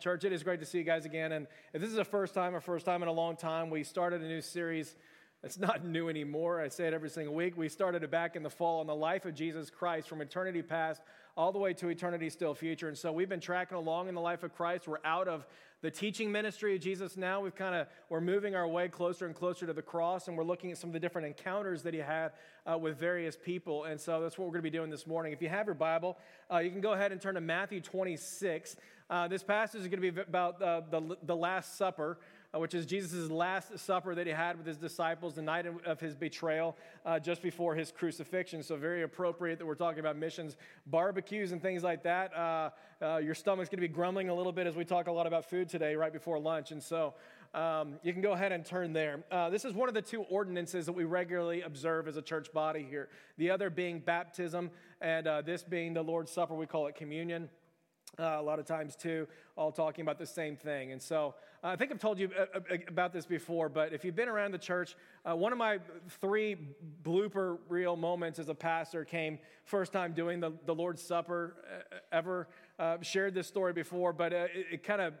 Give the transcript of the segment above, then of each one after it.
Church, it is great to see you guys again. And if this is the first time or first time in a long time, we started a new series. It's not new anymore. I say it every single week. We started it back in the fall on the life of Jesus Christ from eternity past all the way to eternity still future. And so we've been tracking along in the life of Christ. We're out of the teaching ministry of Jesus now. We've kind of we're moving our way closer and closer to the cross, and we're looking at some of the different encounters that he had uh, with various people. And so that's what we're going to be doing this morning. If you have your Bible, uh, you can go ahead and turn to Matthew 26. Uh, this passage is going to be about uh, the, the Last Supper uh, which is Jesus' last supper that he had with his disciples the night of his betrayal, uh, just before his crucifixion. So, very appropriate that we're talking about missions, barbecues, and things like that. Uh, uh your stomach's going to be grumbling a little bit as we talk a lot about food today, right before lunch. And so, um, you can go ahead and turn there. Uh, this is one of the two ordinances that we regularly observe as a church body here. The other being baptism, and uh, this being the Lord's Supper. We call it communion. Uh, a lot of times too, all talking about the same thing. And so uh, I think I've told you uh, uh, about this before, but if you've been around the church, uh, one of my three blooper reel moments as a pastor came first time doing the, the Lord's Supper uh, ever. shared this story before, but it, it kind of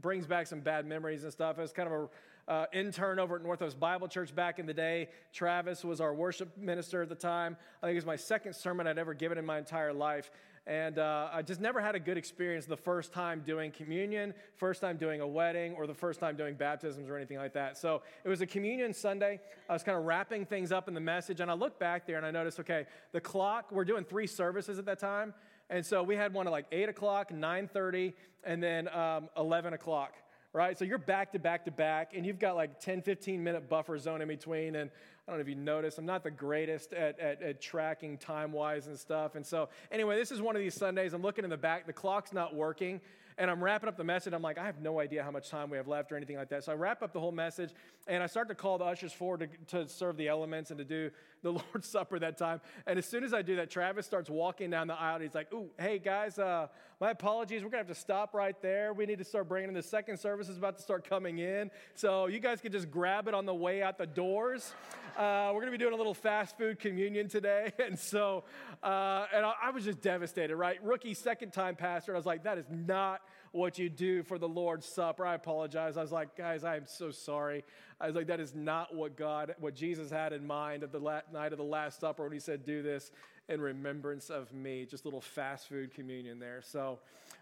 brings back some bad memories and stuff. It was kind of a uh, intern over at Northwest Bible Church back in the day. Travis was our worship minister at the time. I think it was my second sermon I'd ever given in my entire life. And uh, I just never had a good experience the first time doing communion, first time doing a wedding, or the first time doing baptisms or anything like that. So it was a communion Sunday. I was kind of wrapping things up in the message, and I looked back there and I noticed, okay, the clock, we're doing three services at that time. And so we had one at like 8 o'clock, 9.30, and then um, 11 o'clock right? So you're back to back to back, and you've got like 10, 15 minute buffer zone in between. And I don't know if you noticed, I'm not the greatest at, at, at tracking time wise and stuff. And so, anyway, this is one of these Sundays. I'm looking in the back, the clock's not working and I'm wrapping up the message. I'm like, I have no idea how much time we have left or anything like that. So I wrap up the whole message and I start to call the ushers forward to, to serve the elements and to do the Lord's Supper that time. And as soon as I do that, Travis starts walking down the aisle. And he's like, Ooh, hey guys, uh, my apologies. We're going to have to stop right there. We need to start bringing in the second service is about to start coming in. So you guys can just grab it on the way out the doors. Uh, we're going to be doing a little fast food communion today. And so, uh, and I, I was just devastated, right? Rookie second time pastor. And I was like, that is not what you do for the Lord's Supper. I apologize. I was like, guys, I am so sorry. I was like, that is not what God, what Jesus had in mind at the la- night of the Last Supper when he said, do this in remembrance of me. Just a little fast food communion there. So,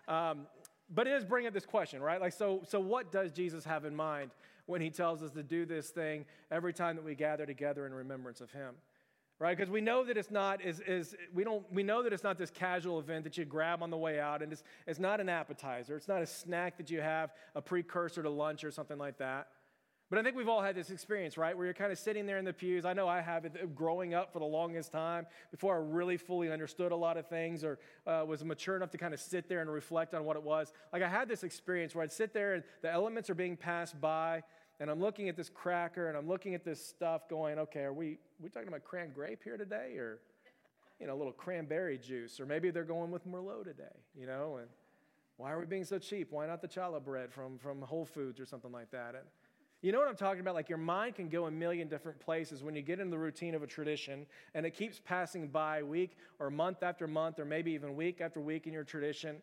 um, but it does bring up this question, right? Like, so, so what does Jesus have in mind when he tells us to do this thing every time that we gather together in remembrance of him? Right? Because we know that it's not is, is we don't we know that it's not this casual event that you grab on the way out and it's, it's not an appetizer. It's not a snack that you have a precursor to lunch or something like that. But i think we've all had this experience right? Where you're kind of sitting there in the pews. I know i have it growing up for the longest time before i really fully understood a lot of things or uh, was mature enough to kind of sit there and reflect on what it was. Like i had this experience where i'd sit there and the elements are being passed by and I'm looking at this cracker and I'm looking at this stuff going, okay, are we, we talking about cran grape here today or, you know, a little cranberry juice? Or maybe they're going with Merlot today, you know? And why are we being so cheap? Why not the challah bread from, from Whole Foods or something like that? And you know what I'm talking about? Like your mind can go a million different places when you get into the routine of a tradition and it keeps passing by week or month after month or maybe even week after week in your tradition.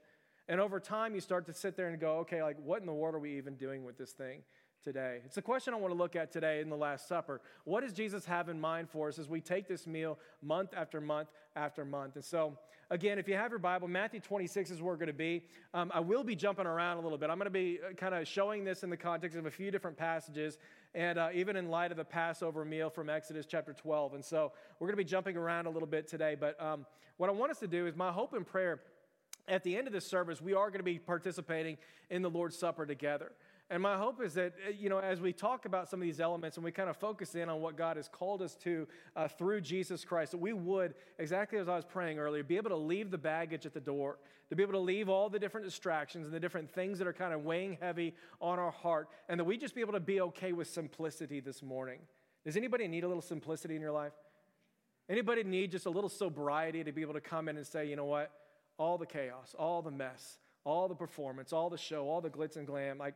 And over time, you start to sit there and go, okay, like what in the world are we even doing with this thing? Today? It's a question I want to look at today in the Last Supper. What does Jesus have in mind for us as we take this meal month after month after month? And so, again, if you have your Bible, Matthew 26 is where we're going to be. Um, I will be jumping around a little bit. I'm going to be uh, kind of showing this in the context of a few different passages, and uh, even in light of the Passover meal from Exodus chapter 12. And so, we're going to be jumping around a little bit today. But um, what I want us to do is my hope and prayer at the end of this service, we are going to be participating in the Lord's Supper together. And my hope is that, uh, you know, as we talk about some of these elements and we kind of focus in on what God has called us to uh, through Jesus Christ, that we would, exactly as I was praying earlier, be able to leave the baggage at the door, to be able to leave all the different distractions and the different things that are kind of weighing heavy on our heart, and that we just be able to be okay with simplicity this morning. Does anybody need a little simplicity in your life? Anybody need just a little sobriety to be able to come in and say, you know what? All the chaos, all the mess, all the performance, all the show, all the glitz and glam, like,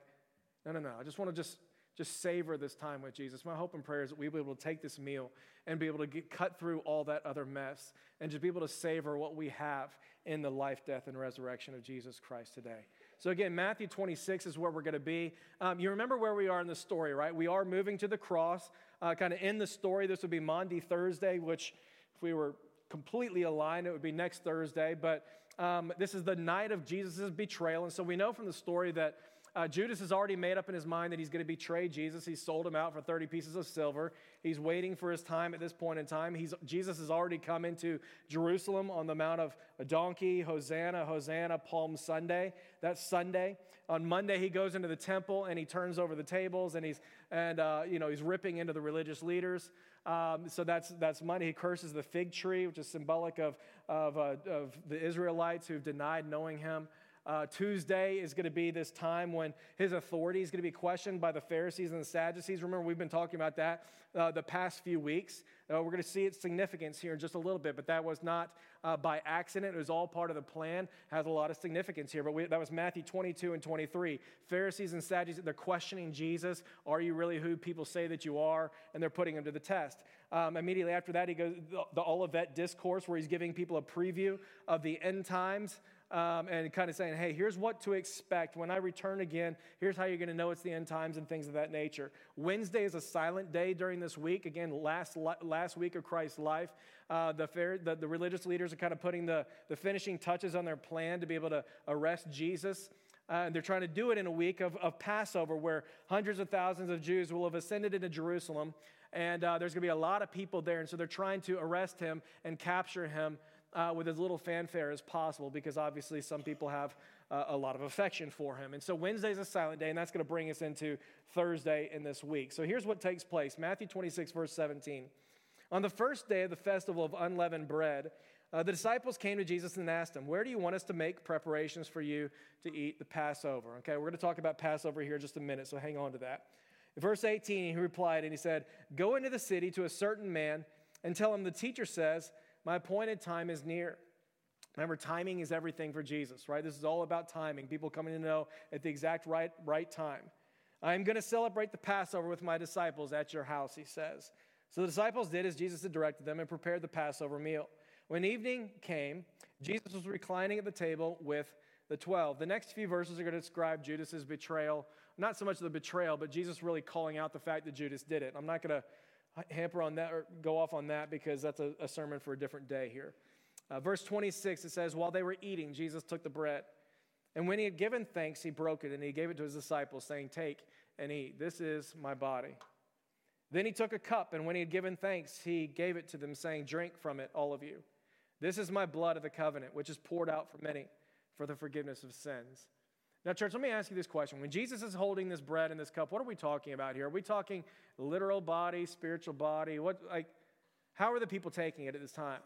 no, no, no. I just want to just, just savor this time with Jesus. My hope and prayer is that we'll be able to take this meal and be able to get, cut through all that other mess and just be able to savor what we have in the life, death, and resurrection of Jesus Christ today. So, again, Matthew 26 is where we're going to be. Um, you remember where we are in the story, right? We are moving to the cross, uh, kind of in the story. This would be Maundy Thursday, which, if we were completely aligned, it would be next Thursday. But um, this is the night of Jesus' betrayal. And so we know from the story that uh, Judas has already made up in his mind that he's going to betray Jesus. He sold him out for 30 pieces of silver. He's waiting for his time at this point in time. He's, Jesus has already come into Jerusalem on the Mount of Donkey, Hosanna, Hosanna, Palm Sunday. That's Sunday. On Monday, he goes into the temple and he turns over the tables and he's, and, uh, you know, he's ripping into the religious leaders. Um, so that's, that's Monday. He curses the fig tree, which is symbolic of, of, uh, of the Israelites who've denied knowing him. Uh, Tuesday is going to be this time when his authority is going to be questioned by the Pharisees and the Sadducees. Remember, we've been talking about that uh, the past few weeks. Uh, we're going to see its significance here in just a little bit, but that was not uh, by accident. It was all part of the plan, has a lot of significance here. But we, that was Matthew 22 and 23. Pharisees and Sadducees, they're questioning Jesus. Are you really who people say that you are? And they're putting him to the test. Um, immediately after that, he goes the, the Olivet Discourse, where he's giving people a preview of the end times um, and kind of saying, hey, here's what to expect when I return again. Here's how you're going to know it's the end times and things of that nature. Wednesday is a silent day during this week. Again, last, last week of Christ's life. Uh, the, the, the religious leaders are kind of putting the, the finishing touches on their plan to be able to arrest Jesus. Uh, they're trying to do it in a week of, of Passover where hundreds of thousands of Jews will have ascended into Jerusalem. And uh, there's going to be a lot of people there. And so they're trying to arrest him and capture him uh, with as little fanfare as possible because obviously some people have uh, a lot of affection for him. And so Wednesday's a silent day, and that's going to bring us into Thursday in this week. So here's what takes place Matthew 26, verse 17. On the first day of the festival of unleavened bread, uh, the disciples came to Jesus and asked him, Where do you want us to make preparations for you to eat the Passover? Okay, we're going to talk about Passover here in just a minute, so hang on to that. Verse 18, he replied and he said, Go into the city to a certain man and tell him the teacher says, my appointed time is near. Remember, timing is everything for Jesus, right? This is all about timing, people coming to know at the exact right, right time. I'm going to celebrate the Passover with my disciples at your house, he says. So the disciples did as Jesus had directed them and prepared the Passover meal. When evening came, Jesus was reclining at the table with the 12. The next few verses are going to describe Judas's betrayal. Not so much the betrayal, but Jesus really calling out the fact that Judas did it. I'm not going to hamper on that or go off on that because that's a, a sermon for a different day here. Uh, verse 26, it says, While they were eating, Jesus took the bread. And when he had given thanks, he broke it and he gave it to his disciples, saying, Take and eat. This is my body. Then he took a cup, and when he had given thanks, he gave it to them, saying, Drink from it, all of you. This is my blood of the covenant, which is poured out for many for the forgiveness of sins. Now, church, let me ask you this question. When Jesus is holding this bread and this cup, what are we talking about here? Are we talking literal body, spiritual body? What, like, how are the people taking it at this time?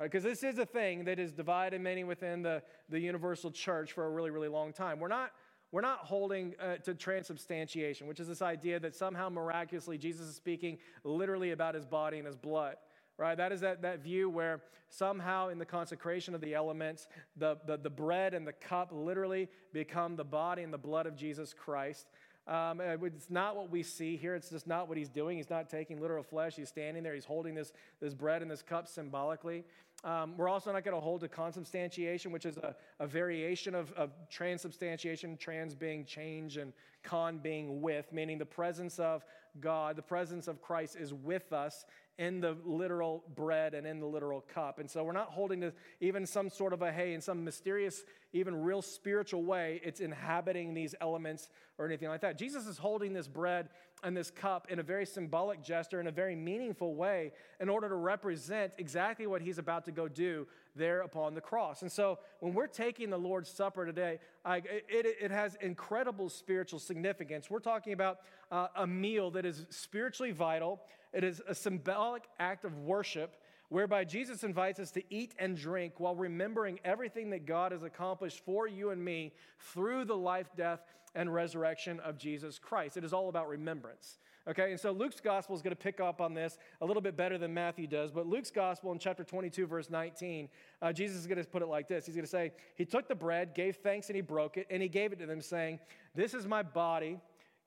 Because right, this is a thing that has divided many within the, the universal church for a really, really long time. We're not, we're not holding uh, to transubstantiation, which is this idea that somehow miraculously Jesus is speaking literally about his body and his blood right? That is that, that view where somehow in the consecration of the elements, the, the, the bread and the cup literally become the body and the blood of Jesus Christ. Um, it's not what we see here. It's just not what he's doing. He's not taking literal flesh. He's standing there. He's holding this, this bread and this cup symbolically. Um, we're also not going to hold to consubstantiation, which is a, a variation of, of transubstantiation, trans being change and con being with, meaning the presence of God, the presence of Christ is with us in the literal bread and in the literal cup. And so we're not holding to even some sort of a, hey, in some mysterious, even real spiritual way, it's inhabiting these elements or anything like that. Jesus is holding this bread and this cup in a very symbolic gesture, in a very meaningful way, in order to represent exactly what he's about to go do there upon the cross. And so when we're taking the Lord's Supper today, I, it, it, has incredible spiritual significance. We're talking about uh, a meal that is spiritually vital it is a symbolic act of worship whereby Jesus invites us to eat and drink while remembering everything that God has accomplished for you and me through the life, death, and resurrection of Jesus Christ. It is all about remembrance. Okay, and so Luke's gospel is going to pick up on this a little bit better than Matthew does. But Luke's gospel in chapter 22, verse 19, uh, Jesus is going to put it like this He's going to say, He took the bread, gave thanks, and he broke it, and he gave it to them, saying, This is my body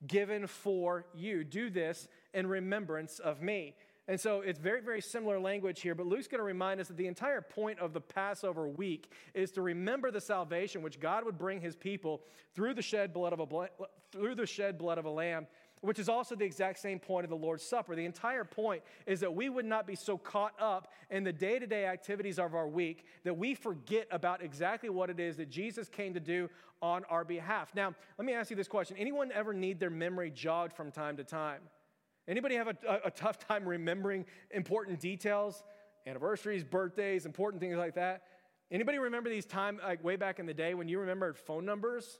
given for you. Do this in remembrance of me. And so it's very, very similar language here, but Luke's going to remind us that the entire point of the Passover week is to remember the salvation which God would bring his people through the shed blood of a, through the shed blood of a lamb, which is also the exact same point of the Lord's Supper. The entire point is that we would not be so caught up in the day to day activities of our week that we forget about exactly what it is that Jesus came to do on our behalf. Now, let me ask you this question Anyone ever need their memory jogged from time to time? Anybody have a, a, tough time remembering important details, anniversaries, birthdays, important things like that? Anybody remember these time like way back in the day when you remembered phone numbers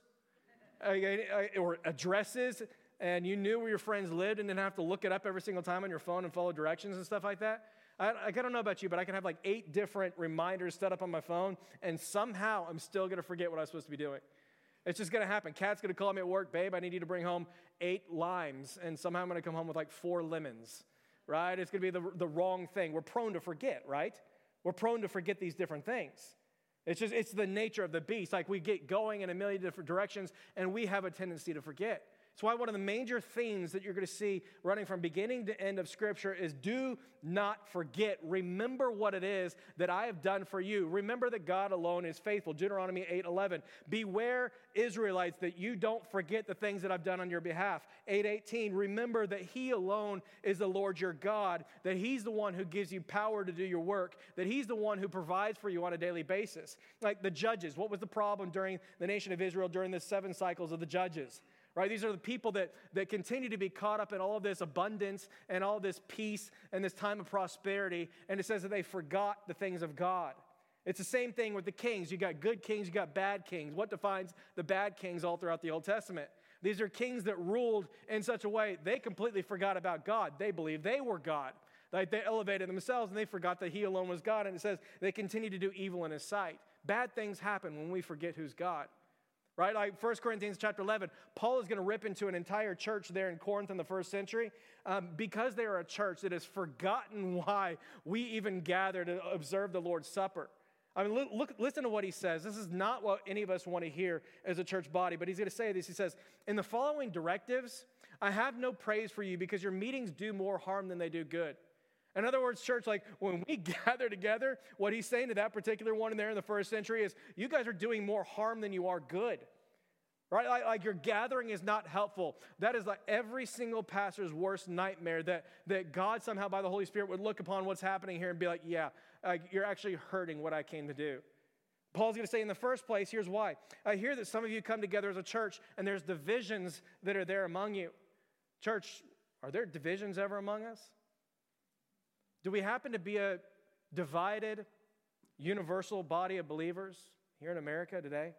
uh, uh, or addresses and you knew where your friends lived and didn't have to look it up every single time on your phone and follow directions and stuff like that? I, I don't know about you, but I can have like eight different reminders set up on my phone, and somehow I'm still gonna forget what I was supposed to be doing. It's just gonna happen. Kat's gonna call me at work, babe, I need you to bring home eight limes, and somehow I'm gonna come home with like four lemons, right? It's gonna be the, the wrong thing. We're prone to forget, right? We're prone to forget these different things. It's just, it's the nature of the beast. Like we get going in a million different directions, and we have a tendency to forget. That's why one of the major themes that you're going to see running from beginning to end of Scripture is do not forget. Remember what it is that I have done for you. Remember that God alone is faithful. Deuteronomy 8 11. Beware, Israelites, that you don't forget the things that I've done on your behalf. 818. Remember that He alone is the Lord your God, that He's the one who gives you power to do your work, that He's the one who provides for you on a daily basis. Like the judges. What was the problem during the nation of Israel during the seven cycles of the judges? Right? These are the people that, that continue to be caught up in all of this abundance and all this peace and this time of prosperity. And it says that they forgot the things of God. It's the same thing with the kings. You got good kings, you got bad kings. What defines the bad kings all throughout the Old Testament? These are kings that ruled in such a way they completely forgot about God. They believed they were God. Like they elevated themselves and they forgot that He alone was God. And it says they continue to do evil in His sight. Bad things happen when we forget who's God right? Like 1 Corinthians chapter 11, Paul is going to rip into an entire church there in Corinth in the first century um, because they are a church that has forgotten why we even gather to observe the Lord's Supper. I mean, look, look, listen to what he says. This is not what any of us want to hear as a church body, but he's going to say this. He says, In the following directives, I have no praise for you because your meetings do more harm than they do good. In other words, church, like when we gather together, what he's saying to that particular one in there in the first century is, you guys are doing more harm than you are good. Right? Like, like, your gathering is not helpful. That is like every single pastor's worst nightmare that, that God somehow by the Holy Spirit would look upon what's happening here and be like, yeah, you're actually hurting what I came to do. Paul's going to say in the first place, here's why. I hear that some of you come together as a church and there's divisions that are there among you. Church, are there divisions ever among us? Do we happen to be a divided, universal body of believers here in America today?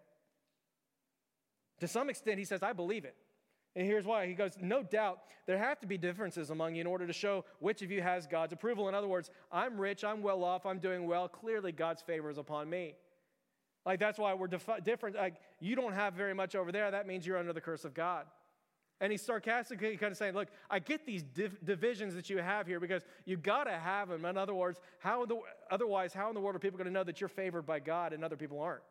To some extent, he says, I believe it. And here's why. He goes, No doubt there have to be differences among you in order to show which of you has God's approval. In other words, I'm rich, I'm well off, I'm doing well. Clearly, God's favor is upon me. Like, that's why we're defi- different. Like, you don't have very much over there. That means you're under the curse of God. And he's sarcastically kind of saying, Look, I get these div- divisions that you have here because you got to have them. In other words, how in the, otherwise, how in the world are people going to know that you're favored by God and other people aren't?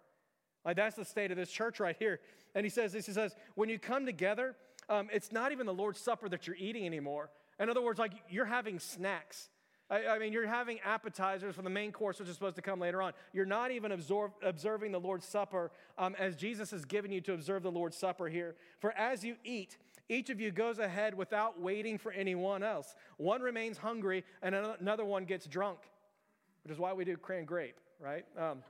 Like, that's the state of this church right here. And he says this He says, When you come together, um, it's not even the Lord's Supper that you're eating anymore. In other words, like you're having snacks. I, I, mean, you're having appetizers for the main course, which is supposed to come later on. You're not even absorb, observing the Lord's Supper um, as Jesus has given you to observe the Lord's Supper here. For as you eat, each of you goes ahead without waiting for anyone else. One remains hungry, and another one gets drunk, which is why we do cran grape, right? Um,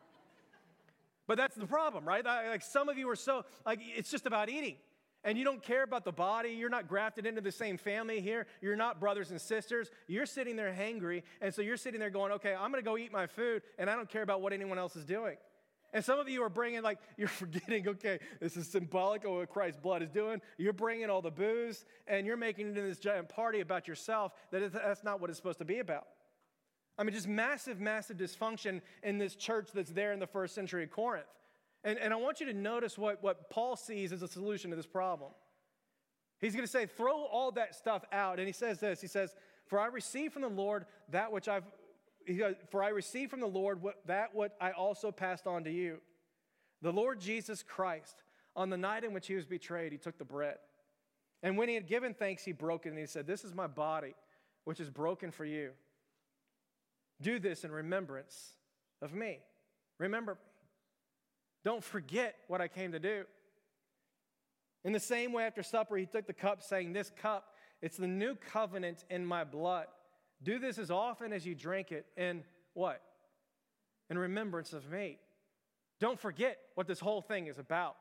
but that's the problem, right? Like some of you are so, like, it's just about eating. And you don't care about the body. You're not grafted into the same family here. You're not brothers and sisters. You're sitting there hangry. And so you're sitting there going, okay, I'm going to go eat my food, and I don't care about what anyone else is doing. And some of you are bringing, like, you're forgetting, okay, this is symbolic of what Christ's blood is doing. You're bringing all the booze and you're making it into this giant party about yourself that that's not what it's supposed to be about. I mean, just massive, massive dysfunction in this church that's there in the first century Corinth. And, and I want you to notice what, what Paul sees as a solution to this problem. He's going to say, throw all that stuff out. And he says this He says, For I received from the Lord that which I've for I received from the Lord what, that what I also passed on to you. The Lord Jesus Christ, on the night in which he was betrayed, he took the bread. And when he had given thanks, he broke it and he said, This is my body, which is broken for you. Do this in remembrance of me. Remember me. Don't forget what I came to do. In the same way, after supper, he took the cup, saying, This cup, it's the new covenant in my blood. Do this as often as you drink it in what? In remembrance of me. Don't forget what this whole thing is about.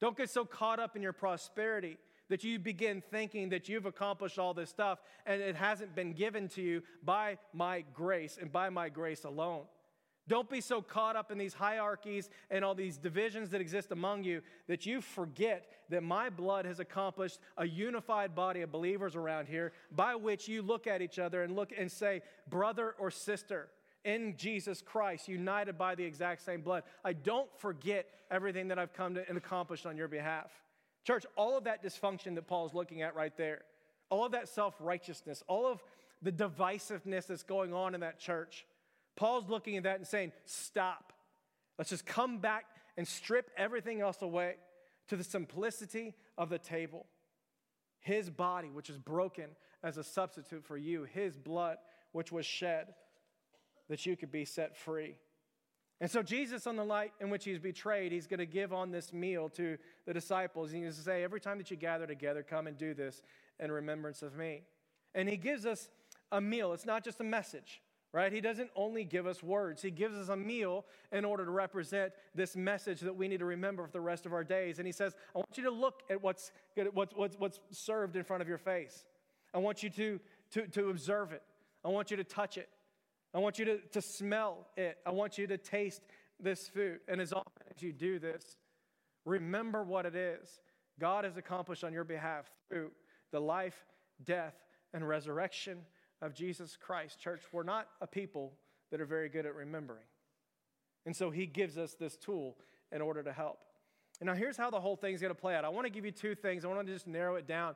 Don't get so caught up in your prosperity that you begin thinking that you've accomplished all this stuff and it hasn't been given to you by my grace and by my grace alone. Don't be so caught up in these hierarchies and all these divisions that exist among you that you forget that my blood has accomplished a unified body of believers around here by which you look at each other and look and say, brother or sister in Jesus Christ, united by the exact same blood. I don't forget everything that I've come to and accomplished on your behalf. Church, all of that dysfunction that Paul's looking at right there, all of that self righteousness, all of the divisiveness that's going on in that church, Paul's looking at that and saying, Stop. Let's just come back and strip everything else away to the simplicity of the table. His body, which is broken as a substitute for you, his blood, which was shed, that you could be set free. And so, Jesus, on the night in which he's betrayed, he's going to give on this meal to the disciples. He's going to say, Every time that you gather together, come and do this in remembrance of me. And he gives us a meal. It's not just a message, right? He doesn't only give us words, he gives us a meal in order to represent this message that we need to remember for the rest of our days. And he says, I want you to look at what's, what's, what's, what's served in front of your face. I want you to, to, to observe it, I want you to touch it. I want you to, to smell it. I want you to taste this food. And as often as you do this, remember what it is God has accomplished on your behalf through the life, death, and resurrection of Jesus Christ. Church, we're not a people that are very good at remembering. And so he gives us this tool in order to help. And now here's how the whole thing's going to play out. I want to give you two things. I want to just narrow it down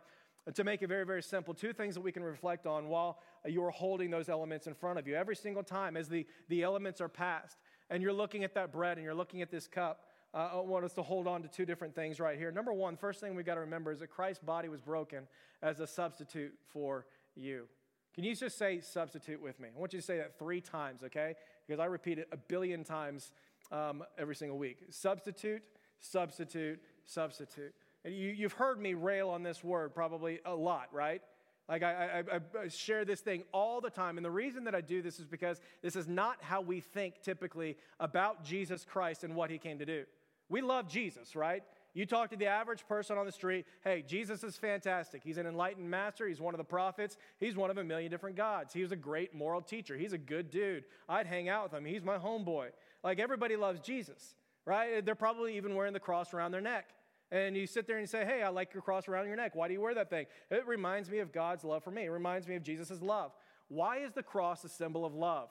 to make it very, very simple, two things that we can reflect on while you are holding those elements in front of you. Every single time as the, the elements are passed and you're looking at that bread and you're looking at this cup, uh, I want us to hold on to two different things right here. Number one, first thing we've got to remember is that Christ's body was broken as a substitute for you. Can you just say substitute with me? I want you to say that three times, okay? Because I repeat it a billion times um, every single week. Substitute, substitute, substitute. And You, have heard me rail on this word probably a lot, right? Like, I, I, I, share this thing all the time. And the reason that I do this is because this is not how we think typically about Jesus Christ and what he came to do. We love Jesus, right? You talk to the average person on the street, hey, Jesus is fantastic. He's an enlightened master. He's one of the prophets. He's one of a million different gods. He was a great moral teacher. He's a good dude. I'd hang out with him. He's my homeboy. Like, everybody loves Jesus, right? They're probably even wearing the cross around their neck and you sit there and you say, Hey, I like your cross around your neck. Why do you wear that thing? It reminds me of God's love for me. It reminds me of Jesus' love. Why is the cross a symbol of love?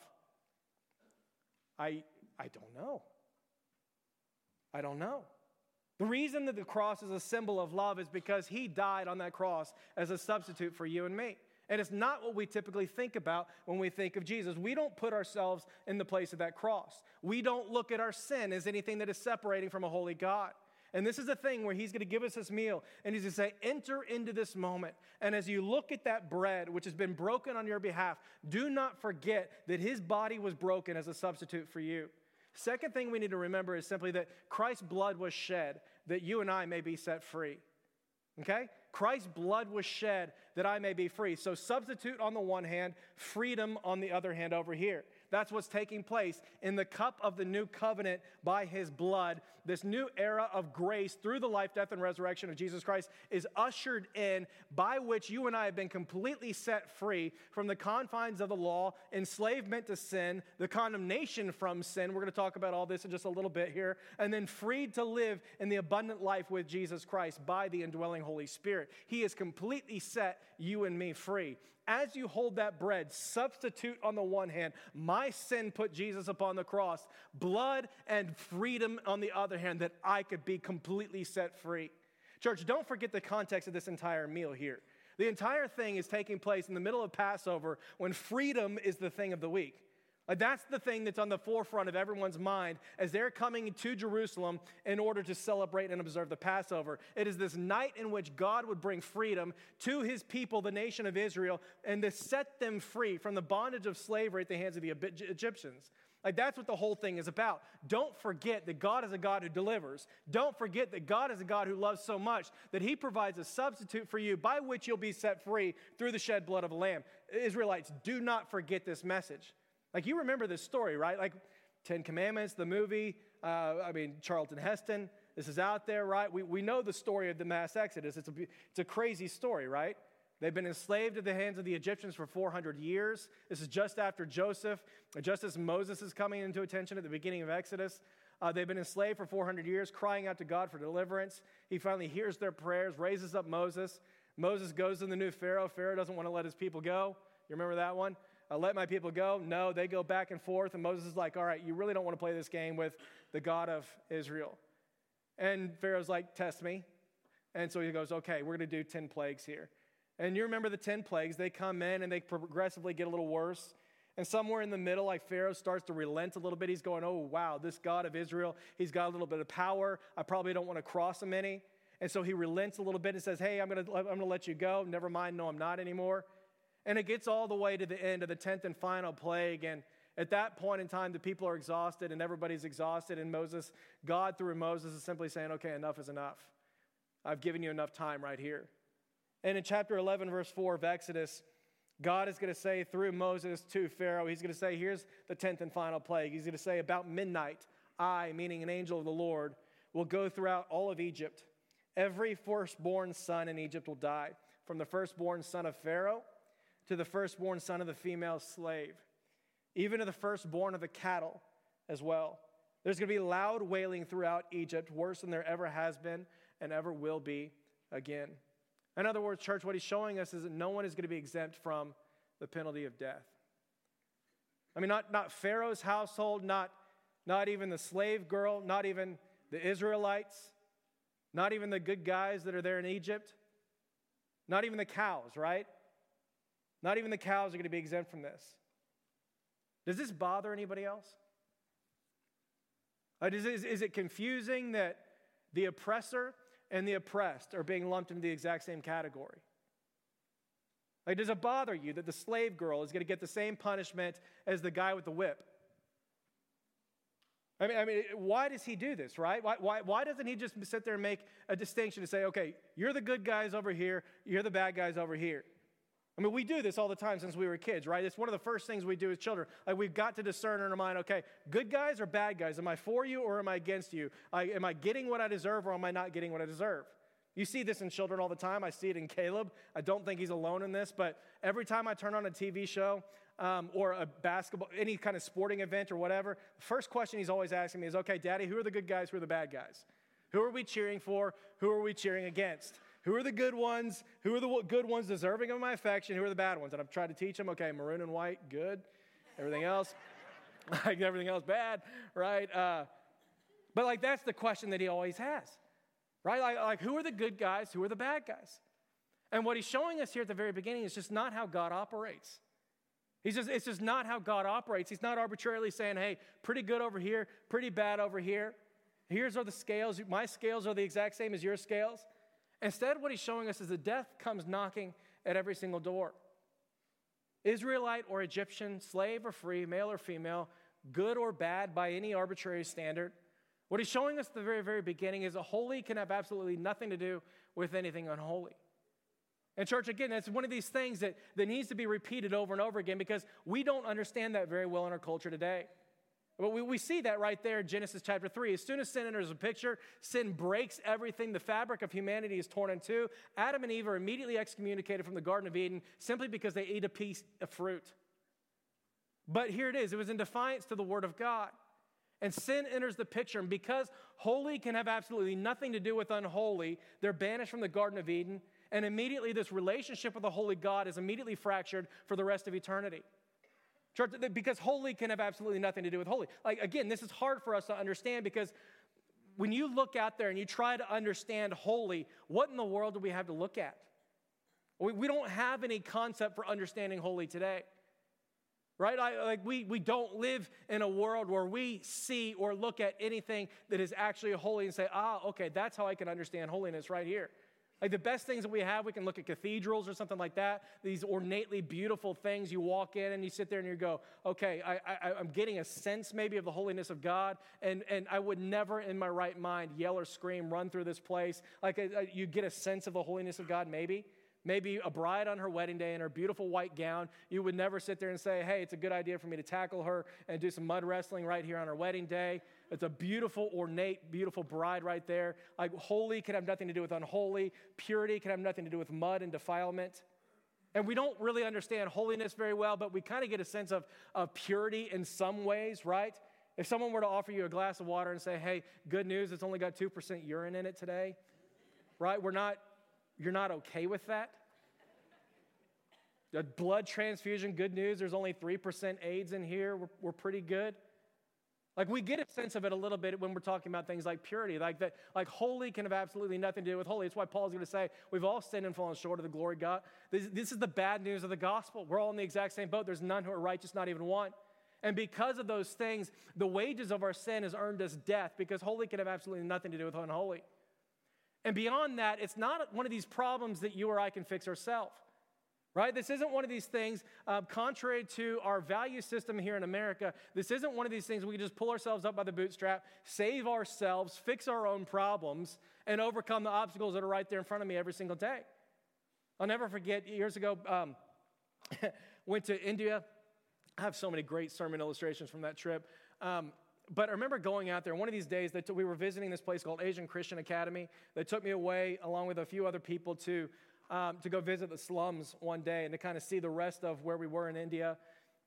I, I don't know. I don't know. The reason that the cross is a symbol of love is because he died on that cross as a substitute for you and me. And it's not what we typically think about when we think of Jesus. We don't put ourselves in the place of that cross. We don't look at our sin as anything that is separating from a holy God. And this is a thing where he's going to give us this meal and he's going to say, enter into this moment. And as you look at that bread, which has been broken on your behalf, do not forget that his body was broken as a substitute for you. Second thing we need to remember is simply that Christ's blood was shed that you and I may be set free. Okay? Christ's blood was shed that I may be free. So, substitute on the one hand, freedom on the other hand over here. That's what's taking place in the cup of the new covenant by his blood. This new era of grace through the life, death, and resurrection of Jesus Christ is ushered in by which you and I have been completely set free from the confines of the law, enslavement to sin, the condemnation from sin. We're going to talk about all this in just a little bit here. And then freed to live in the abundant life with Jesus Christ by the indwelling Holy Spirit. He has completely set you and me free as you hold that bread, substitute on the one hand, my sin put Jesus upon the cross, blood and freedom on the other hand, that I could be completely set free. Church, don't forget the context of this entire meal here. The entire thing is taking place in the middle of Passover when freedom is the thing of the week. Uh, that's the thing that's on the forefront of everyone's mind as they're coming to Jerusalem in order to celebrate and observe the Passover. It is this night in which God would bring freedom to his people, the nation of Israel, and to set them free from the bondage of slavery at the hands of the Egyptians. Like that's what the whole thing is about. Don't forget that God is a God who delivers. Don't forget that God is a God who loves so much that he provides a substitute for you by which you'll be set free through the shed blood of a lamb. Israelites, do not forget this message. Like, you remember this story, right? Like, Ten Commandments, the movie, uh, I mean, Charlton Heston, this is out there, right? We, we know the story of the mass exodus. It's a, it's a crazy story, right? They've been enslaved at the hands of the Egyptians for 400 years. This is just after Joseph, just as Moses is coming into attention at the beginning of Exodus. Uh, they've been enslaved for 400 years, crying out to God for deliverance. He finally hears their prayers, raises up Moses. Moses goes to the new Pharaoh. Pharaoh doesn't want to let his people go. You remember that one? Uh, let my people go. No, they go back and forth. And Moses is like, all right, you really don't want to play this game with the God of Israel. And Pharaoh's like, test me. And so he goes, okay, we're going to do 10 plagues here. And you remember the 10 plagues, they come in and they progressively get a little worse. And somewhere in the middle, like Pharaoh starts to relent a little bit. He's going, oh, wow, this God of Israel, he's got a little bit of power. I probably don't want to cross him any. And so he relents a little bit and says, hey, I'm going to, I'm going to let you go. Never mind, no, I'm not anymore. And it gets all the way to the end of the 10th and final plague. And at that point in time, the people are exhausted and everybody's exhausted. And Moses, God through Moses, is simply saying, okay, enough is enough. I've given you enough time right here. And in chapter 11, verse 4 of Exodus, God is going to say through Moses to Pharaoh, He's going to say, here's the 10th and final plague. He's going to say, about midnight, I, meaning an angel of the Lord, will go throughout all of Egypt. Every firstborn son in Egypt will die, from the firstborn son of Pharaoh to the firstborn son of the female slave, even to the firstborn of the cattle as well. There's going to be loud wailing throughout Egypt, worse than there ever has been and ever will be again. In other words, church, what he's showing us is that no one is going to be exempt from the penalty of death. I mean, not, not Pharaoh's household, not, not even the slave girl, not even the Israelites, not even the good guys that are there in Egypt, not even the cows, right? Not even the cows are going to be exempt from this. Does this bother anybody else? Uh, is, is, is it confusing that the oppressor and the oppressed are being lumped into the exact same category? Like, does it bother you that the slave girl is going to get the same punishment as the guy with the whip? I mean, I mean, why does he do this, right? Why, why, why doesn't he just sit there and make a distinction to say, okay, you're the good guys over here, you're the bad guys over here? I mean, we do this all the time since we were kids, right? It's one of the first things we do as children. Like, we've got to discern in our mind, okay, good guys or bad guys? Am I for you or am I against you? I, am I getting what I deserve or am I not getting what I deserve? You see this in children all the time. I see it in Caleb. I don't think he's alone in this, but every time I turn on a TV show um, or a basketball, any kind of sporting event or whatever, the first question he's always asking me is, okay, daddy, who are the good guys? Who are the bad guys? Who are we cheering for? Who are we cheering against? Who are the good ones? Who are the good ones deserving of my affection? Who are the bad ones? And I've tried to teach them, okay, maroon and white, good. Everything else, like everything else, bad, right? Uh, but like that's the question that he always has, right? Like, like who are the good guys? Who are the bad guys? And what he's showing us here at the very beginning is just not how God operates. He's just, it's just not how God operates. He's not arbitrarily saying, hey, pretty good over here, pretty bad over here. Here's are the scales. My scales are the exact same as your scales. Instead, what he's showing us is that death comes knocking at every single door. Israelite or Egyptian, slave or free, male or female, good or bad by any arbitrary standard. What he's showing us at the very, very beginning is a holy can have absolutely nothing to do with anything unholy. And, church, again, that's one of these things that, that needs to be repeated over and over again because we don't understand that very well in our culture today. But we, we see that right there in Genesis chapter 3. As soon as sin enters the picture, sin breaks everything. The fabric of humanity is torn in two. Adam and Eve are immediately excommunicated from the Garden of Eden simply because they ate a piece of fruit. But here it is it was in defiance to the Word of God. And sin enters the picture. And because holy can have absolutely nothing to do with unholy, they're banished from the Garden of Eden. And immediately, this relationship with the holy God is immediately fractured for the rest of eternity. Church, because holy can have absolutely nothing to do with holy. Like, again, this is hard for us to understand because when you look out there and you try to understand holy, what in the world do we have to look at? We, we don't have any concept for understanding holy today. right? I, like we, we don't live in a world where we see or look at anything that is actually holy and say, ah, okay, that's how I can understand holiness right here. Like the best things that we have, we can look at cathedrals or something like that. These ornately beautiful things. You walk in and you sit there and you go, okay, I, I, I'm getting a sense maybe of the holiness of God. And, and I would never in my right mind yell or scream, run through this place. Like you get a sense of the holiness of God, maybe. Maybe a bride on her wedding day in her beautiful white gown. You would never sit there and say, hey, it's a good idea for me to tackle her and do some mud wrestling right here on her wedding day. It's a beautiful, ornate, beautiful bride right there. Like, holy can have nothing to do with unholy, purity can have nothing to do with mud and defilement. And we don't really understand holiness very well, but we kind of get a sense of, of purity in some ways, right? If someone were to offer you a glass of water and say, hey, good news, it's only got 2% urine in it today, right? We're not you're not okay with that? A blood transfusion, good news, there's only 3% AIDS in here. We're, we're pretty good. Like we get a sense of it a little bit when we're talking about things like purity, like that, like holy can have absolutely nothing to do with holy. That's why Paul's going to say we've all sinned and fallen short of the glory of God. This, this is the bad news of the gospel. We're all in the exact same boat. There's none who are righteous, not even one. And because of those things, the wages of our sin has earned us death because holy can have absolutely nothing to do with unholy. And beyond that, it's not one of these problems that you or I can fix ourselves. Right? This isn't one of these things, uh, contrary to our value system here in America, this isn't one of these things we can just pull ourselves up by the bootstrap, save ourselves, fix our own problems, and overcome the obstacles that are right there in front of me every single day. I'll never forget years ago, um, went to India. I have so many great sermon illustrations from that trip. Um, but I remember going out there. One of these days, that we were visiting this place called Asian Christian Academy. They took me away, along with a few other people, to, um, to go visit the slums one day and to kind of see the rest of where we were in India.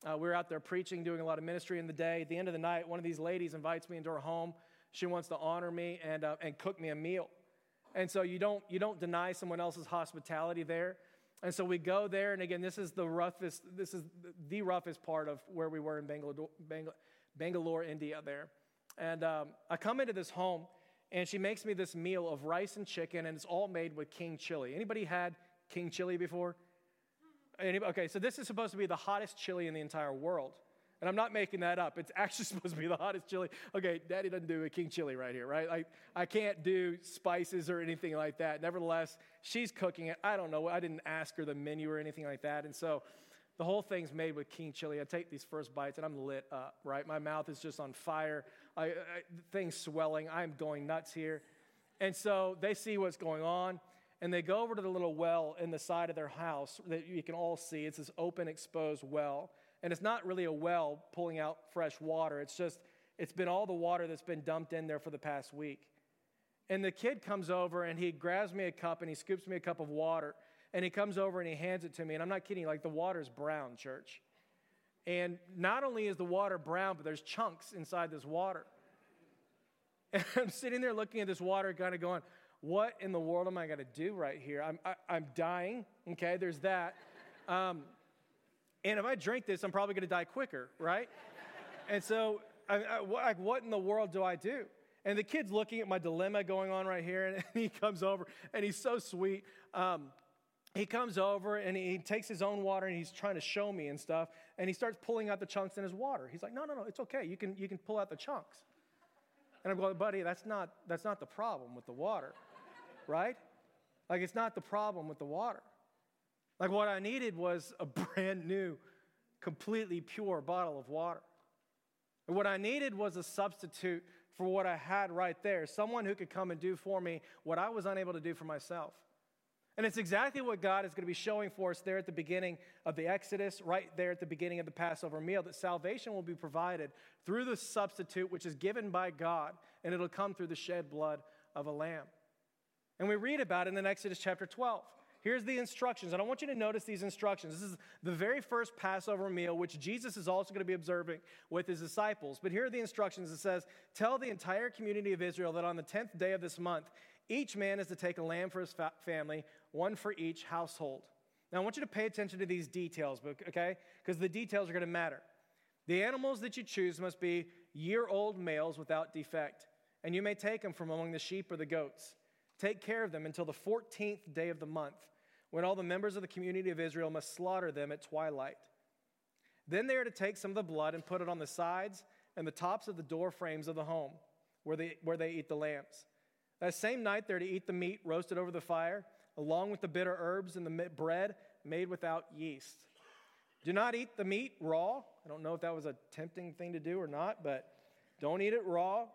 Uh, we were out there preaching, doing a lot of ministry in the day. At the end of the night, one of these ladies invites me into her home. She wants to honor me and, uh, and cook me a meal. And so you don't, you don't deny someone else's hospitality there. And so we go there, and again, this is the roughest, this is the roughest part of where we were in Bangalore, Bangalore, India, there. And um, I come into this home, and she makes me this meal of rice and chicken, and it's all made with king chili. Anybody had king chili before? Anybody? Okay, so this is supposed to be the hottest chili in the entire world. And I'm not making that up. It's actually supposed to be the hottest chili. Okay, daddy doesn't do a king chili right here, right? Like, I can't do spices or anything like that. Nevertheless, she's cooking it. I don't know. I didn't ask her the menu or anything like that. And so the whole thing's made with king chili. I take these first bites and I'm lit up, right? My mouth is just on fire. I, I, things swelling. I'm going nuts here. And so they see what's going on and they go over to the little well in the side of their house that you can all see. It's this open, exposed well. And it's not really a well pulling out fresh water. It's just, it's been all the water that's been dumped in there for the past week. And the kid comes over and he grabs me a cup and he scoops me a cup of water and he comes over and he hands it to me. And I'm not kidding, like the water's brown, church. And not only is the water brown, but there's chunks inside this water. And I'm sitting there looking at this water, kind of going, what in the world am I going to do right here? I'm, I, am i am dying, okay? There's that. Um, and if I drink this, I'm probably going to die quicker, right? and so, I, I, like, what in the world do I do? And the kid's looking at my dilemma going on right here, and he comes over, and he's so sweet. Um, he comes over and he takes his own water and he's trying to show me and stuff and he starts pulling out the chunks in his water. He's like no no no it's okay. You can you can pull out the chunks. And i'm going buddy that's not that's not the problem with the water right? Like it's not the problem with the water. Like what i needed was a brand new completely pure bottle of water. And what i needed was a substitute for what i had right there someone who could come and do for me what i was unable to do for myself and it's exactly what God is going to be showing for us there at the beginning of the Exodus, right there at the beginning of the Passover meal, that salvation will be provided through the substitute which is given by God, and it'll come through the shed blood of a lamb. And we read about it in the Exodus chapter 12. Here's the instructions, and I want you to notice these instructions. This is the very first Passover meal, which Jesus is also going to be observing with his disciples. But here are the instructions it says, Tell the entire community of Israel that on the 10th day of this month, each man is to take a lamb for his fa- family, one for each household. Now, I want you to pay attention to these details, okay? Because the details are going to matter. The animals that you choose must be year old males without defect, and you may take them from among the sheep or the goats. Take care of them until the 14th day of the month, when all the members of the community of Israel must slaughter them at twilight. Then they are to take some of the blood and put it on the sides and the tops of the door frames of the home where they, where they eat the lambs. That same night, they're to eat the meat roasted over the fire, along with the bitter herbs and the bread made without yeast. Do not eat the meat raw. I don't know if that was a tempting thing to do or not, but don't eat it raw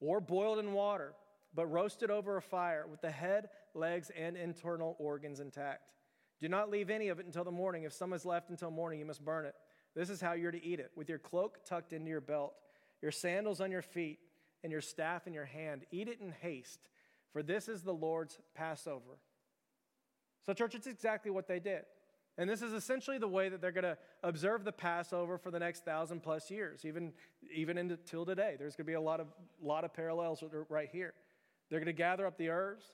or boiled in water, but roast it over a fire with the head, legs, and internal organs intact. Do not leave any of it until the morning. If some is left until morning, you must burn it. This is how you're to eat it with your cloak tucked into your belt, your sandals on your feet, and your staff in your hand. Eat it in haste, for this is the Lord's Passover. So, church, it's exactly what they did. And this is essentially the way that they're going to observe the Passover for the next thousand plus years, even, even until today. There's going to be a lot of, lot of parallels right here. They're going to gather up the herbs.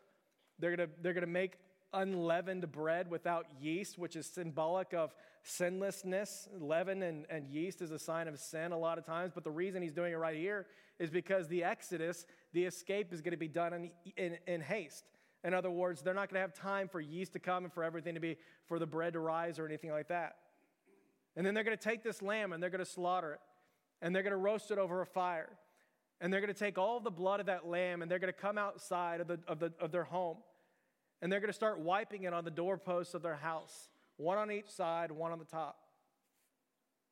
They're going to, they're going to make unleavened bread without yeast, which is symbolic of sinlessness. Leaven and, and yeast is a sign of sin a lot of times, but the reason he's doing it right here is because the Exodus, the escape, is going to be done in, in, in haste. In other words, they're not going to have time for yeast to come and for everything to be, for the bread to rise or anything like that. And then they're going to take this lamb and they're going to slaughter it. And they're going to roast it over a fire. And they're going to take all the blood of that lamb and they're going to come outside of, the, of, the, of their home and they're going to start wiping it on the doorposts of their house, one on each side, one on the top.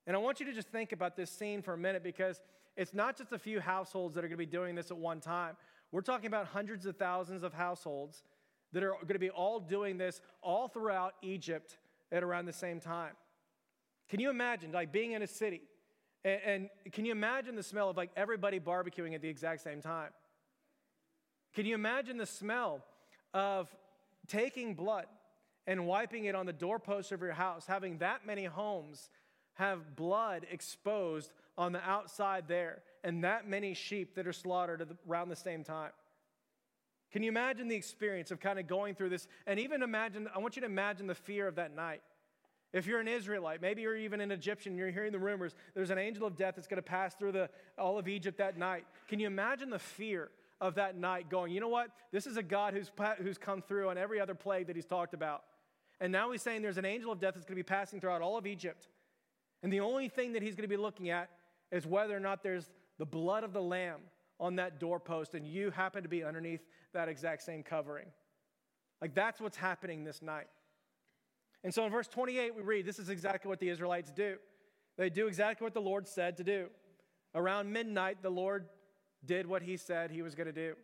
And I want you to just think about this scene for a minute because it's not just a few households that are going to be doing this at one time. We're talking about hundreds of thousands of households that are going to be all doing this all throughout Egypt at around the same time. Can you imagine, like being in a city, and, and can you imagine the smell of like everybody barbecuing at the exact same time? Can you imagine the smell of taking blood and wiping it on the doorpost of your house, having that many homes have blood exposed on the outside there, and that many sheep that are slaughtered around the same time. Can you imagine the experience of kind of going through this? And even imagine, I want you to imagine the fear of that night. If you're an Israelite, maybe you're even an Egyptian, you're hearing the rumors, there's an angel of death that's going to pass through the, all of Egypt that night. Can you imagine the fear of that night going, you know what? This is a God who's, who's come through on every other plague that he's talked about. And now he's saying there's an angel of death that's going to be passing throughout all of Egypt. And the only thing that he's going to be looking at is whether or not there's the blood of the lamb on that doorpost and you happen to be underneath that exact same covering. Like that's what's happening this night. And so in verse 28, we read this is exactly what the Israelites do. They do exactly what the Lord said to do. Around midnight, the Lord did what he said he was going to do.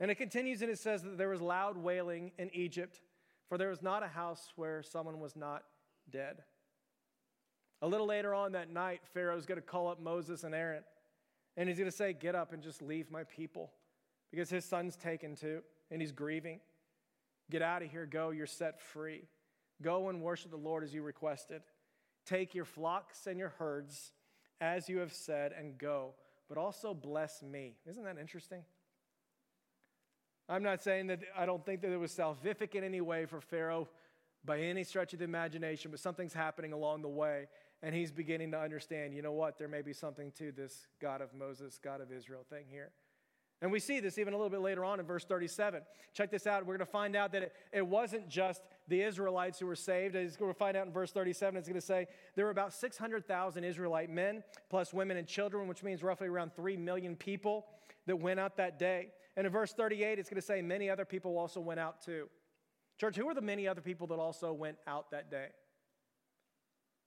And it continues and it says that there was loud wailing in Egypt, for there was not a house where someone was not dead. A little later on that night, Pharaoh's going to call up Moses and Aaron, and he's going to say, Get up and just leave my people, because his son's taken too, and he's grieving. Get out of here, go, you're set free. Go and worship the Lord as you requested. Take your flocks and your herds as you have said, and go but also bless me. Isn't that interesting? I'm not saying that I don't think that it was salvific in any way for Pharaoh by any stretch of the imagination, but something's happening along the way, and he's beginning to understand, you know what, there may be something to this God of Moses, God of Israel thing here. And we see this even a little bit later on in verse 37. Check this out. We're going to find out that it, it wasn't just the Israelites who were saved. As we're going to find out in verse 37, it's going to say there were about 600,000 Israelite men, plus women and children, which means roughly around 3 million people that went out that day. And in verse 38, it's going to say many other people also went out too. Church, who were the many other people that also went out that day?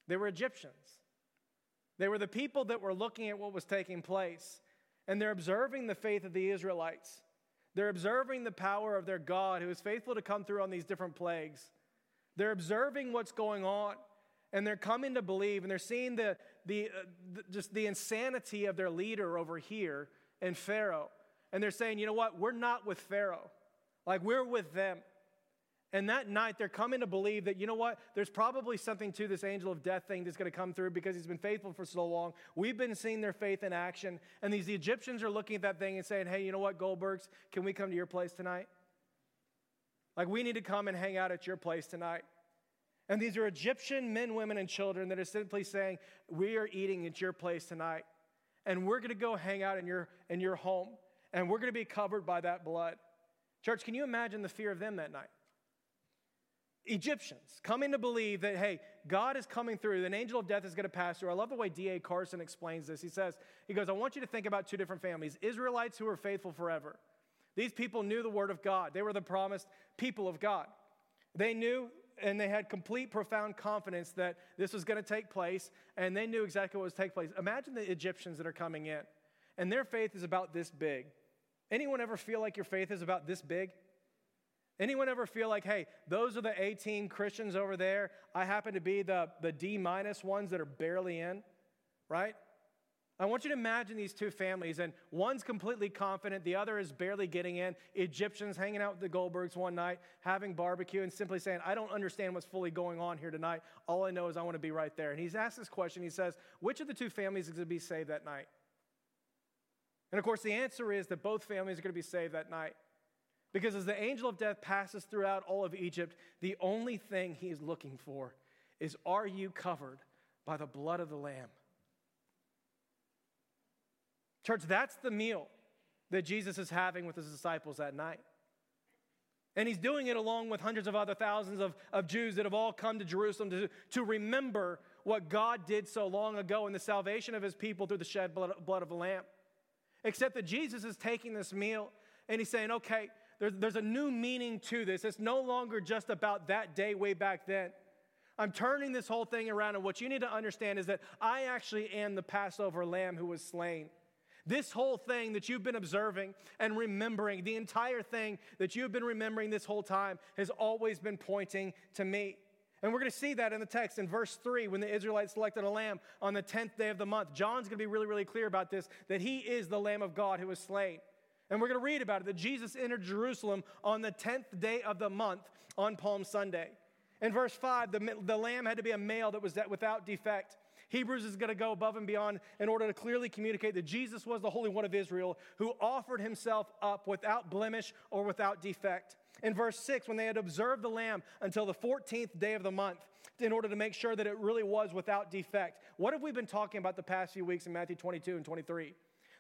They were Egyptians. They were the people that were looking at what was taking place and they're observing the faith of the Israelites. They're observing the power of their God who is faithful to come through on these different plagues. They're observing what's going on and they're coming to believe and they're seeing the, the, uh, the, just the insanity of their leader over here in Pharaoh. And they're saying, you know what? We're not with Pharaoh. Like we're with them. And that night, they're coming to believe that, you know what, there's probably something to this angel of death thing that's going to come through because he's been faithful for so long. We've been seeing their faith in action. And these Egyptians are looking at that thing and saying, hey, you know what, Goldbergs, can we come to your place tonight? Like, we need to come and hang out at your place tonight. And these are Egyptian men, women, and children that are simply saying, we are eating at your place tonight. And we're going to go hang out in your, in your home. And we're going to be covered by that blood. Church, can you imagine the fear of them that night? Egyptians coming to believe that, hey, God is coming through, an angel of death is going to pass through. I love the way D.A. Carson explains this. He says, he goes, I want you to think about two different families Israelites who are faithful forever. These people knew the word of God, they were the promised people of God. They knew and they had complete, profound confidence that this was going to take place, and they knew exactly what was taking place. Imagine the Egyptians that are coming in, and their faith is about this big. Anyone ever feel like your faith is about this big? Anyone ever feel like, hey, those are the 18 Christians over there. I happen to be the, the D minus ones that are barely in, right? I want you to imagine these two families, and one's completely confident, the other is barely getting in. Egyptians hanging out with the Goldbergs one night, having barbecue, and simply saying, I don't understand what's fully going on here tonight. All I know is I want to be right there. And he's asked this question. He says, Which of the two families is going to be saved that night? And of course, the answer is that both families are going to be saved that night. Because as the angel of death passes throughout all of Egypt, the only thing he is looking for is are you covered by the blood of the Lamb? Church, that's the meal that Jesus is having with his disciples that night. And he's doing it along with hundreds of other thousands of, of Jews that have all come to Jerusalem to, to remember what God did so long ago in the salvation of his people through the shed blood, blood of the Lamb. Except that Jesus is taking this meal and he's saying, okay, there's, there's a new meaning to this. It's no longer just about that day way back then. I'm turning this whole thing around, and what you need to understand is that I actually am the Passover lamb who was slain. This whole thing that you've been observing and remembering, the entire thing that you've been remembering this whole time, has always been pointing to me. And we're going to see that in the text in verse 3 when the Israelites selected a lamb on the 10th day of the month. John's going to be really, really clear about this that he is the Lamb of God who was slain. And we're going to read about it that Jesus entered Jerusalem on the 10th day of the month on Palm Sunday. In verse 5, the, the lamb had to be a male that was without defect. Hebrews is going to go above and beyond in order to clearly communicate that Jesus was the Holy One of Israel who offered himself up without blemish or without defect. In verse 6, when they had observed the lamb until the 14th day of the month, in order to make sure that it really was without defect. What have we been talking about the past few weeks in Matthew 22 and 23?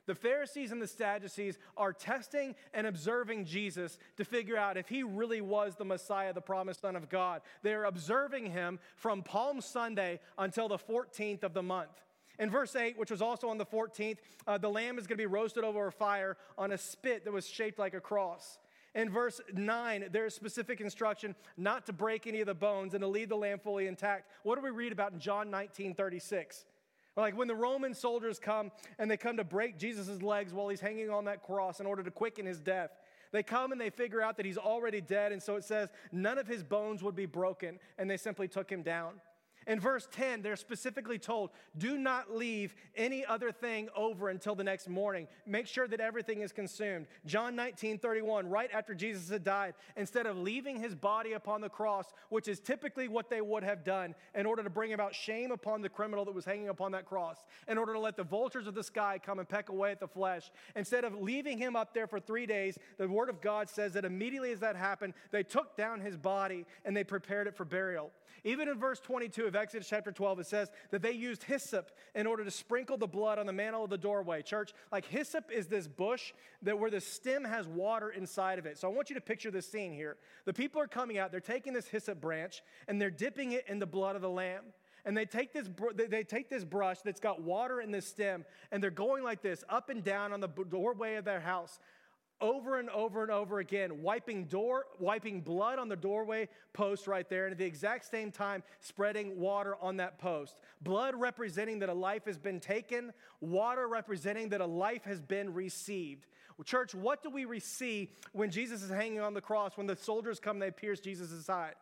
The Pharisees and the Sadducees are testing and observing Jesus to figure out if he really was the Messiah, the promised Son of God. They're observing him from Palm Sunday until the 14th of the month. In verse 8, which was also on the 14th, uh, the lamb is going to be roasted over a fire on a spit that was shaped like a cross. In verse 9, there's specific instruction not to break any of the bones and to leave the lamb fully intact. What do we read about in John 19 36? Like when the Roman soldiers come and they come to break Jesus' legs while he's hanging on that cross in order to quicken his death. They come and they figure out that he's already dead, and so it says none of his bones would be broken, and they simply took him down. In verse 10, they're specifically told, do not leave any other thing over until the next morning. Make sure that everything is consumed. John 19, 31, right after Jesus had died, instead of leaving his body upon the cross, which is typically what they would have done in order to bring about shame upon the criminal that was hanging upon that cross, in order to let the vultures of the sky come and peck away at the flesh, instead of leaving him up there for three days, the word of God says that immediately as that happened, they took down his body and they prepared it for burial. Even in verse 22 of Exodus chapter 12, it says that they used hyssop in order to sprinkle the blood on the mantle of the doorway. Church, like hyssop is this bush that where the stem has water inside of it. So I want you to picture this scene here. The people are coming out, they're taking this hyssop branch and they're dipping it in the blood of the lamb and they take this they take this brush that's got water in the stem and they're going like this up and down on the doorway of their house over and over and over again, wiping door, wiping blood on the doorway post right there, and at the exact same time, spreading water on that post. Blood representing that a life has been taken, water representing that a life has been received. Church, what do we receive when Jesus is hanging on the cross, when the soldiers come they pierce Jesus' side?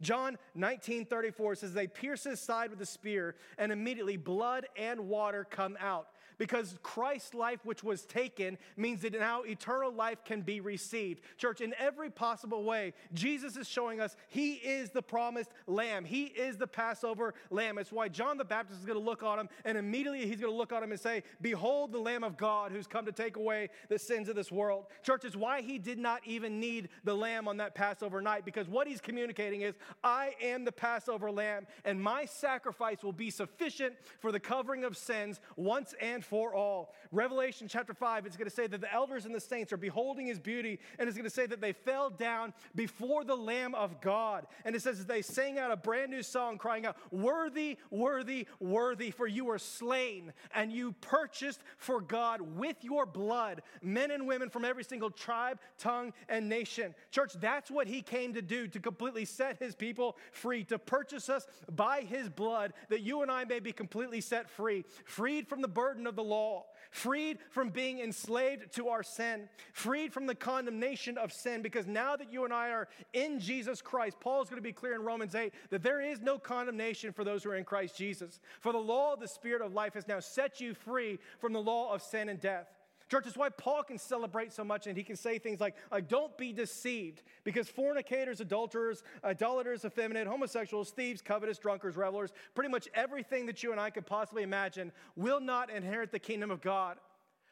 John 19 34 says, They pierce his side with a spear, and immediately blood and water come out because Christ's life, which was taken, means that now eternal life can be received. Church, in every possible way, Jesus is showing us He is the promised Lamb. He is the Passover Lamb. It's why John the Baptist is going to look on him, and immediately he's going to look on him and say, Behold the Lamb of God who's come to take away the sins of this world. Church, is why he did not even need the Lamb on that Passover night, because what he's communicating is, I am the Passover Lamb, and my sacrifice will be sufficient for the covering of sins once and before all. Revelation chapter 5, it's going to say that the elders and the saints are beholding his beauty, and it's going to say that they fell down before the Lamb of God. And it says that they sang out a brand new song, crying out, Worthy, worthy, worthy, for you were slain, and you purchased for God with your blood men and women from every single tribe, tongue, and nation. Church, that's what he came to do, to completely set his people free, to purchase us by his blood, that you and I may be completely set free, freed from the burden of the law, freed from being enslaved to our sin, freed from the condemnation of sin, because now that you and I are in Jesus Christ, Paul is going to be clear in Romans 8 that there is no condemnation for those who are in Christ Jesus. For the law of the Spirit of life has now set you free from the law of sin and death. Church, that's why Paul can celebrate so much and he can say things like, don't be deceived, because fornicators, adulterers, idolaters, effeminate, homosexuals, thieves, covetous, drunkards, revelers, pretty much everything that you and I could possibly imagine will not inherit the kingdom of God.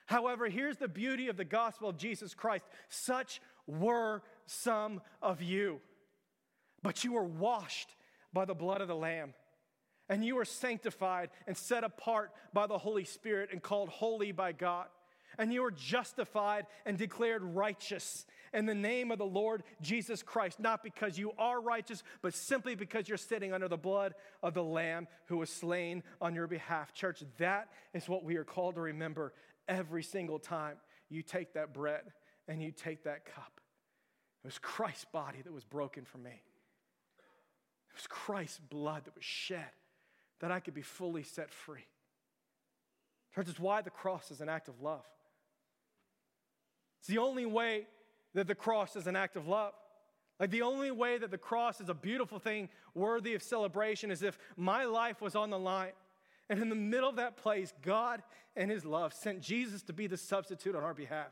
However, here's the beauty of the gospel of Jesus Christ such were some of you, but you were washed by the blood of the Lamb. And you are sanctified and set apart by the Holy Spirit and called holy by God and you are justified and declared righteous in the name of the Lord Jesus Christ, not because you are righteous, but simply because you're sitting under the blood of the Lamb who was slain on your behalf. Church, that is what we are called to remember every single time you take that bread and you take that cup. It was Christ's body that was broken for me. It was Christ's blood that was shed that I could be fully set free. Church, it's why the cross is an act of love. It's the only way that the cross is an act of love. Like the only way that the cross is a beautiful thing worthy of celebration is if my life was on the line. And in the middle of that place, God and His love sent Jesus to be the substitute on our behalf.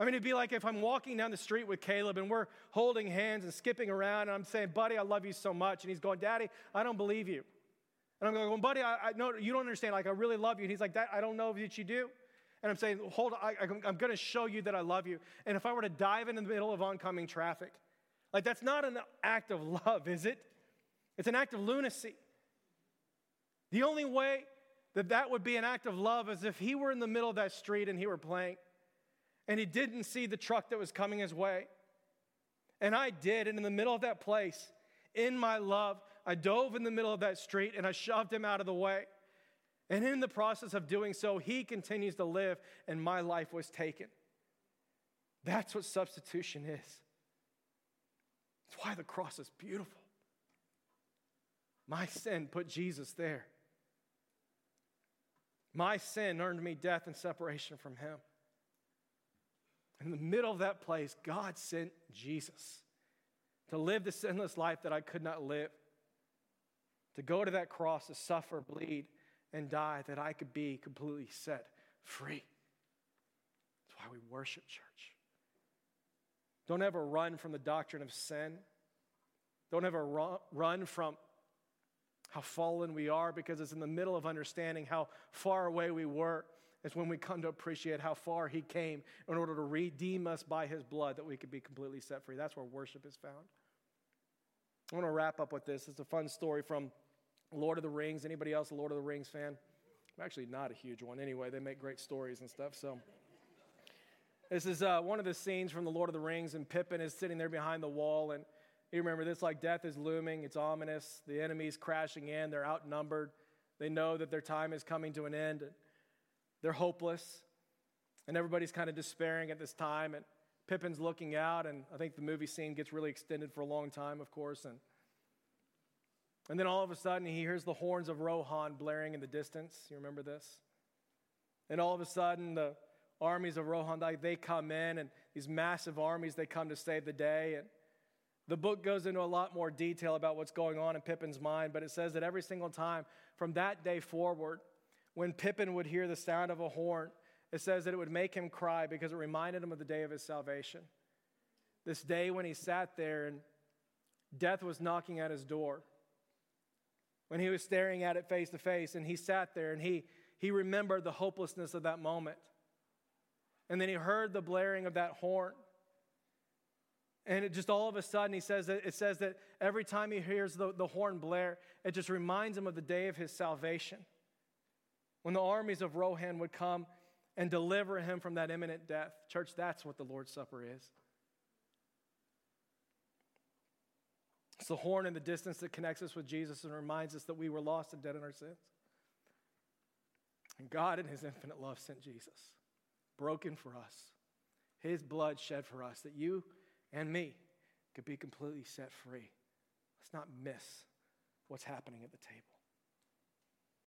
I mean, it'd be like if I'm walking down the street with Caleb and we're holding hands and skipping around, and I'm saying, Buddy, I love you so much. And he's going, Daddy, I don't believe you. And I'm going, well, Buddy, I, I, no, you don't understand. Like, I really love you. And he's like, that, I don't know that you do and I'm saying, hold on, I, am going to show you that I love you. And if I were to dive in the middle of oncoming traffic, like that's not an act of love, is it? It's an act of lunacy. The only way that that would be an act of love is if he were in the middle of that street and he were playing and he didn't see the truck that was coming his way. And I did. And in the middle of that place, in my love, I dove in the middle of that street and I shoved him out of the way. And in the process of doing so, he continues to live, and my life was taken. That's what substitution is. That's why the cross is beautiful. My sin put Jesus there. My sin earned me death and separation from him. In the middle of that place, God sent Jesus to live the sinless life that I could not live, to go to that cross, to suffer, bleed, and die that I could be completely set free. That's why we worship church. Don't ever run from the doctrine of sin. Don't ever run from how fallen we are because it's in the middle of understanding how far away we were. It's when we come to appreciate how far He came in order to redeem us by His blood that we could be completely set free. That's where worship is found. I want to wrap up with this. It's a fun story from Lord of the Rings. Anybody else a Lord of the Rings fan? I'm actually not a huge one anyway. They make great stories and stuff. So this is uh, one of the scenes from the Lord of the Rings, and Pippin is sitting there behind the wall, and you remember this like death is looming. It's ominous. The enemy's crashing in. They're outnumbered. They know that their time is coming to an end. They're hopeless, and everybody's kind of despairing at this time. And Pippin's looking out, and I think the movie scene gets really extended for a long time, of course, and and then all of a sudden, he hears the horns of Rohan blaring in the distance. You remember this? And all of a sudden, the armies of Rohan, they come in, and these massive armies, they come to save the day. And the book goes into a lot more detail about what's going on in Pippin's mind, but it says that every single time from that day forward, when Pippin would hear the sound of a horn, it says that it would make him cry because it reminded him of the day of his salvation. This day when he sat there and death was knocking at his door when he was staring at it face to face and he sat there and he, he remembered the hopelessness of that moment. And then he heard the blaring of that horn. And it just all of a sudden, he says that it says that every time he hears the, the horn blare, it just reminds him of the day of his salvation. when the armies of Rohan would come and deliver him from that imminent death. Church, that's what the Lord's Supper is. It's the horn in the distance that connects us with Jesus and reminds us that we were lost and dead in our sins. And God, in His infinite love, sent Jesus, broken for us, His blood shed for us, that you and me could be completely set free. Let's not miss what's happening at the table.